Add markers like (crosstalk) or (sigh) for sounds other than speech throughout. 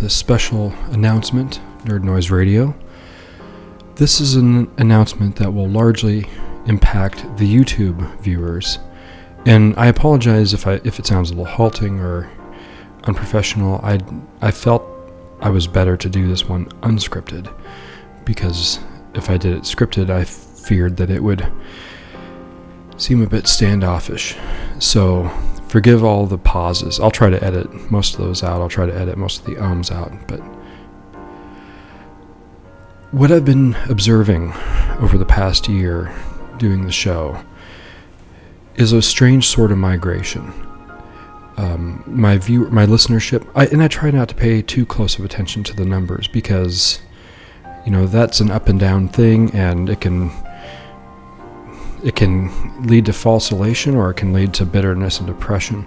This special announcement, Nerd Noise Radio. This is an announcement that will largely impact the YouTube viewers, and I apologize if I if it sounds a little halting or unprofessional. I I felt I was better to do this one unscripted because if I did it scripted, I feared that it would seem a bit standoffish. So forgive all the pauses. I'll try to edit most of those out. I'll try to edit most of the ums out. But what I've been observing over the past year doing the show is a strange sort of migration. Um, my view, my listenership, I, and I try not to pay too close of attention to the numbers because, you know, that's an up and down thing, and it can it can lead to false elation or it can lead to bitterness and depression.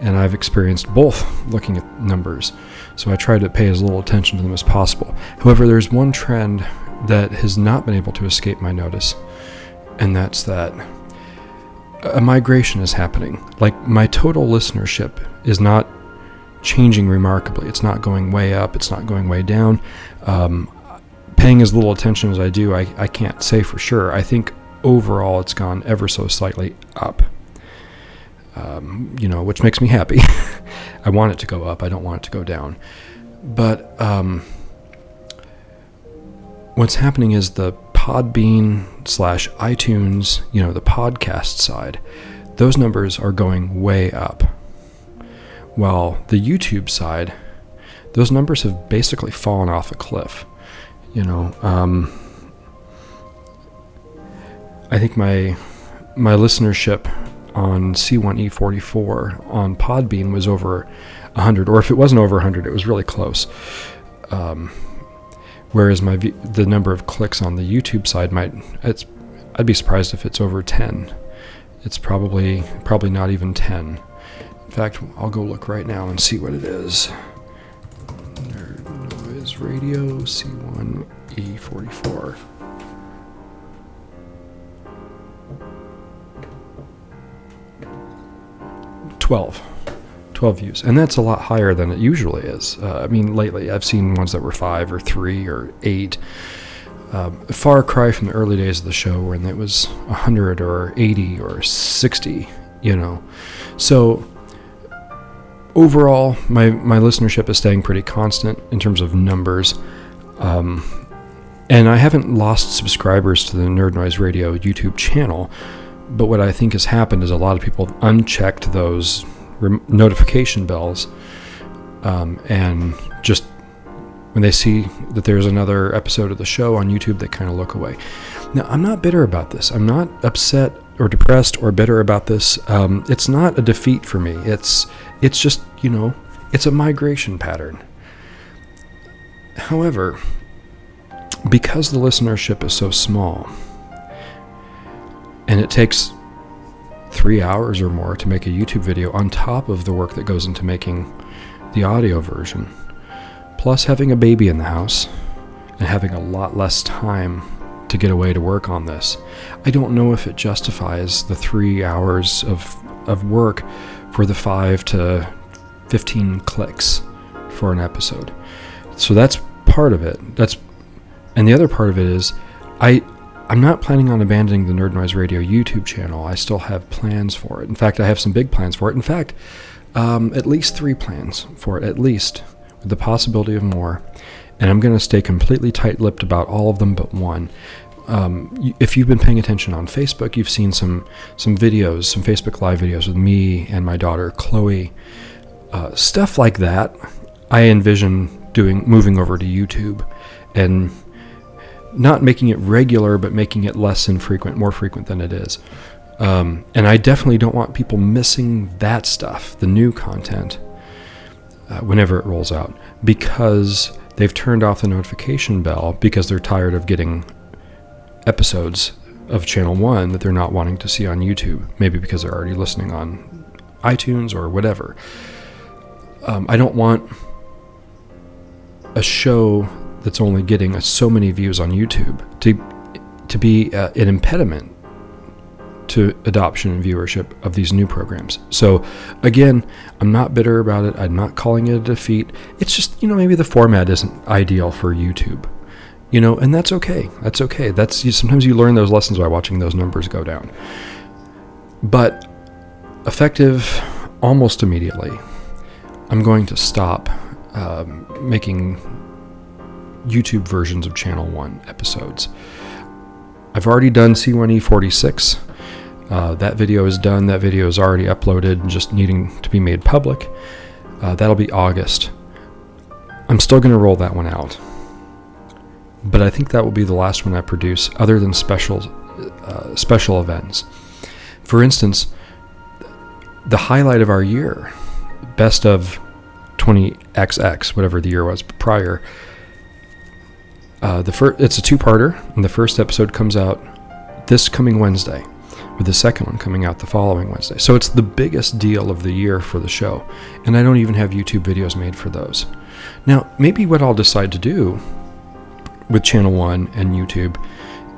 And I've experienced both looking at numbers. So I try to pay as little attention to them as possible. However, there's one trend that has not been able to escape my notice, and that's that a migration is happening. Like my total listenership is not changing remarkably. It's not going way up, it's not going way down. Um, paying as little attention as I do, I, I can't say for sure. I think overall it's gone ever so slightly up. Um, you know, which makes me happy. (laughs) I want it to go up. I don't want it to go down. But um, what's happening is the Podbean slash iTunes, you know, the podcast side, those numbers are going way up. While the YouTube side, those numbers have basically fallen off a cliff. You know, um, I think my my listenership on C1E44 on Podbean was over 100, or if it wasn't over 100, it was really close. Um, whereas my the number of clicks on the YouTube side might it's I'd be surprised if it's over 10. It's probably probably not even 10. In fact, I'll go look right now and see what it is. Nerd Noise Radio C1E44. 12. 12 views. And that's a lot higher than it usually is. Uh, I mean, lately I've seen ones that were 5 or 3 or 8. Um, far cry from the early days of the show when it was 100 or 80 or 60, you know. So overall, my, my listenership is staying pretty constant in terms of numbers. Um, and I haven't lost subscribers to the Nerd Noise Radio YouTube channel. But what I think has happened is a lot of people unchecked those re- notification bells um, and just when they see that there's another episode of the show on YouTube, they kind of look away. Now, I'm not bitter about this. I'm not upset or depressed or bitter about this. Um, it's not a defeat for me. It's it's just you know it's a migration pattern. However, because the listenership is so small, and it takes three hours or more to make a YouTube video on top of the work that goes into making the audio version. Plus, having a baby in the house and having a lot less time to get away to work on this. I don't know if it justifies the three hours of, of work for the five to 15 clicks for an episode. So that's part of it. That's and the other part of it is I I'm not planning on abandoning the Nerd Noise Radio YouTube channel. I still have plans for it. In fact, I have some big plans for it. In fact, um, at least three plans for it, at least, with the possibility of more. And I'm going to stay completely tight lipped about all of them but one. Um, if you've been paying attention on Facebook, you've seen some some videos, some Facebook Live videos with me and my daughter Chloe. Uh, stuff like that, I envision doing moving over to YouTube, and not making it regular, but making it less infrequent, more frequent than it is. Um, and I definitely don't want people missing that stuff, the new content, uh, whenever it rolls out, because they've turned off the notification bell because they're tired of getting episodes of Channel 1 that they're not wanting to see on YouTube, maybe because they're already listening on iTunes or whatever. Um, I don't want a show that's only getting so many views on YouTube to to be uh, an impediment to adoption and viewership of these new programs. So, again, I'm not bitter about it. I'm not calling it a defeat. It's just, you know, maybe the format isn't ideal for YouTube. You know, and that's okay. That's okay. That's you, sometimes you learn those lessons by watching those numbers go down. But effective almost immediately, I'm going to stop um, making YouTube versions of Channel 1 episodes. I've already done C1E46. Uh, that video is done. That video is already uploaded, just needing to be made public. Uh, that'll be August. I'm still going to roll that one out. But I think that will be the last one I produce, other than special uh, special events. For instance, the highlight of our year, best of 20XX, whatever the year was prior, uh, the first it's a two-parter, and the first episode comes out this coming Wednesday, with the second one coming out the following Wednesday. So it's the biggest deal of the year for the show, and I don't even have YouTube videos made for those. Now, maybe what I'll decide to do with Channel One and YouTube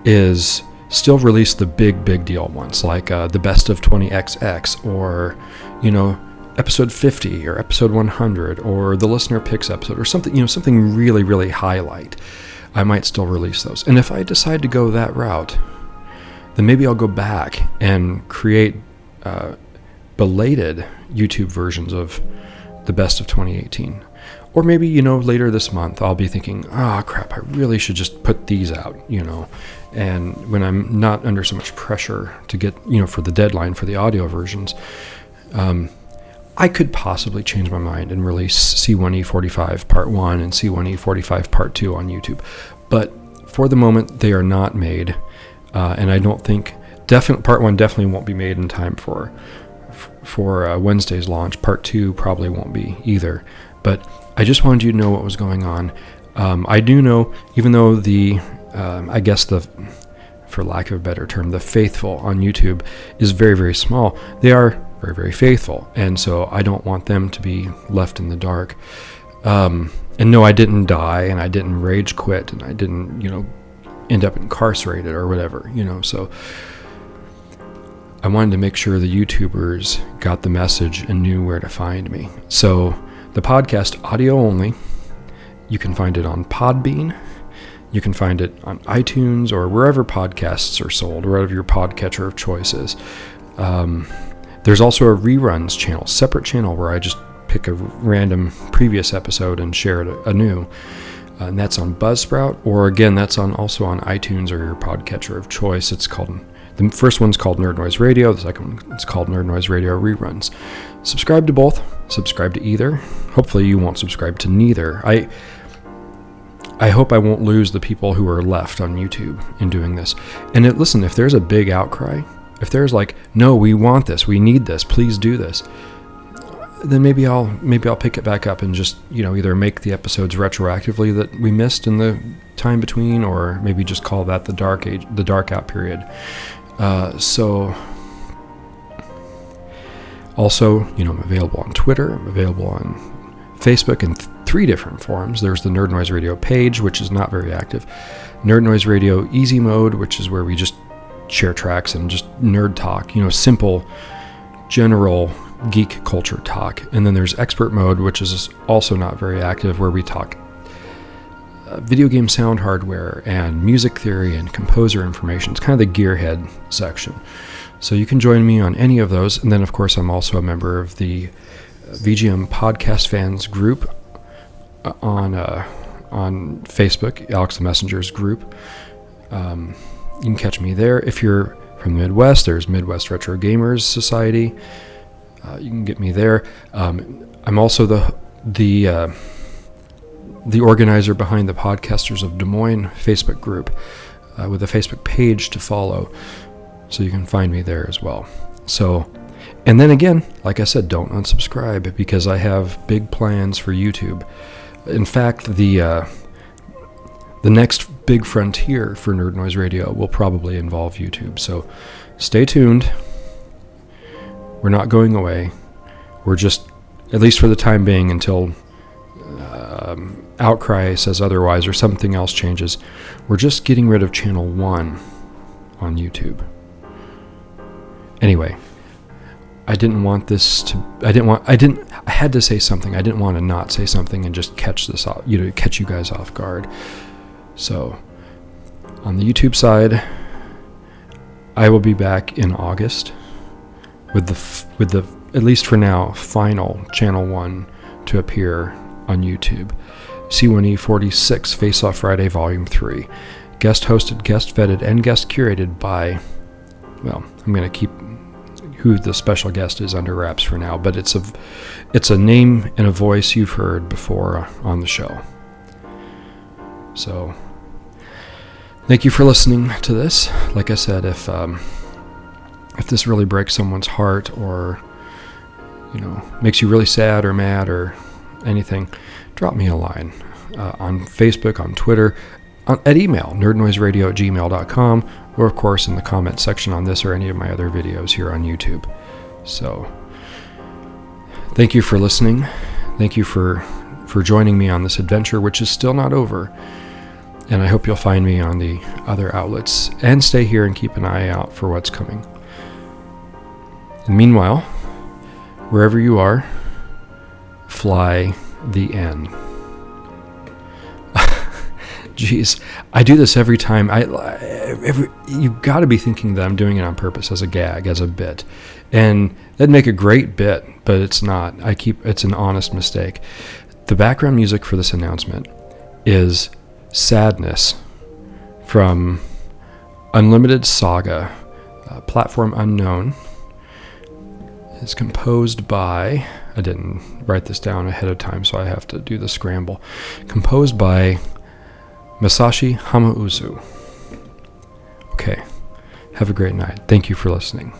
is still release the big, big deal ones, like uh, the best of 20XX, or you know, episode 50 or episode 100 or the listener picks episode or something you know something really really highlight I might still release those. And if I decide to go that route, then maybe I'll go back and create uh, belated YouTube versions of the best of 2018. Or maybe, you know, later this month, I'll be thinking, oh crap, I really should just put these out, you know. And when I'm not under so much pressure to get, you know, for the deadline for the audio versions, um, I could possibly change my mind and release C1E45 Part 1 and C1E45 Part 2 on YouTube. But for the moment, they are not made. Uh, and I don't think definite Part 1 definitely won't be made in time for for uh, Wednesday's launch. Part 2 probably won't be either. But I just wanted you to know what was going on. Um, I do know, even though the, um, I guess the, for lack of a better term, the faithful on YouTube is very, very small, they are very, very faithful. And so I don't want them to be left in the dark. Um, and no, I didn't die and I didn't rage quit and I didn't, you know, end up incarcerated or whatever, you know. So I wanted to make sure the YouTubers got the message and knew where to find me. So the podcast, audio only, you can find it on Podbean. You can find it on iTunes or wherever podcasts are sold, wherever your podcatcher of choice is. Um, there's also a reruns channel, separate channel where I just pick a random previous episode and share it anew. And that's on Buzzsprout, or again, that's on also on iTunes or your podcatcher of choice. It's called the first one's called Nerd Noise Radio. The second one is called Nerd Noise Radio Reruns. Subscribe to both. Subscribe to either. Hopefully, you won't subscribe to neither. I I hope I won't lose the people who are left on YouTube in doing this. And it, listen, if there's a big outcry, if there's like, no, we want this, we need this, please do this, then maybe I'll maybe I'll pick it back up and just you know either make the episodes retroactively that we missed in the time between, or maybe just call that the dark age, the dark out period. Uh, so. Also, you know, I'm available on Twitter. I'm available on Facebook in th- three different forms. There's the Nerd Noise Radio page, which is not very active. Nerd Noise Radio Easy Mode, which is where we just share tracks and just nerd talk, you know, simple, general geek culture talk. And then there's expert mode, which is also not very active, where we talk uh, video game sound hardware and music theory and composer information. It's kind of the gearhead section. So you can join me on any of those. And then, of course, I'm also a member of the uh, VGM podcast fans group uh, on uh, on Facebook, Alex the Messenger's group. Um, you can catch me there. If you're from the Midwest, there's Midwest Retro Gamers Society. Uh, you can get me there. Um, I'm also the the uh, the organizer behind the Podcasters of Des Moines Facebook group uh, with a Facebook page to follow, so you can find me there as well. So, and then again, like I said, don't unsubscribe because I have big plans for YouTube. In fact, the uh, the next big frontier for Nerd Noise Radio will probably involve YouTube. So stay tuned. We're not going away. We're just, at least for the time being, until um, Outcry says otherwise or something else changes, we're just getting rid of Channel 1 on YouTube. anyway, I didn't want this to. I didn't want. I didn't. I had to say something. I didn't want to not say something and just catch this off. You know, catch you guys off guard. So, on the YouTube side, I will be back in August with the with the at least for now final channel one to appear on YouTube. C1E46 Face Off Friday Volume 3. Guest hosted, guest vetted, and guest curated by, well, I'm going to keep who the special guest is under wraps for now, but it's a, it's a name and a voice you've heard before on the show. So, thank you for listening to this. Like I said, if um, if this really breaks someone's heart or you know makes you really sad or mad or anything, drop me a line uh, on Facebook, on Twitter, on, at email, nerdnoiseradio at gmail.com, or of course in the comment section on this or any of my other videos here on YouTube. So, thank you for listening. Thank you for, for joining me on this adventure, which is still not over. And I hope you'll find me on the other outlets and stay here and keep an eye out for what's coming. And meanwhile, wherever you are, fly the N. (laughs) Jeez, I do this every time. I every, you've got to be thinking that I'm doing it on purpose as a gag, as a bit, and that'd make a great bit, but it's not. I keep it's an honest mistake. The background music for this announcement is "Sadness" from Unlimited Saga, uh, platform unknown. It's composed by I didn't write this down ahead of time, so I have to do the scramble. Composed by Masashi Hamauzu. Okay. Have a great night. Thank you for listening.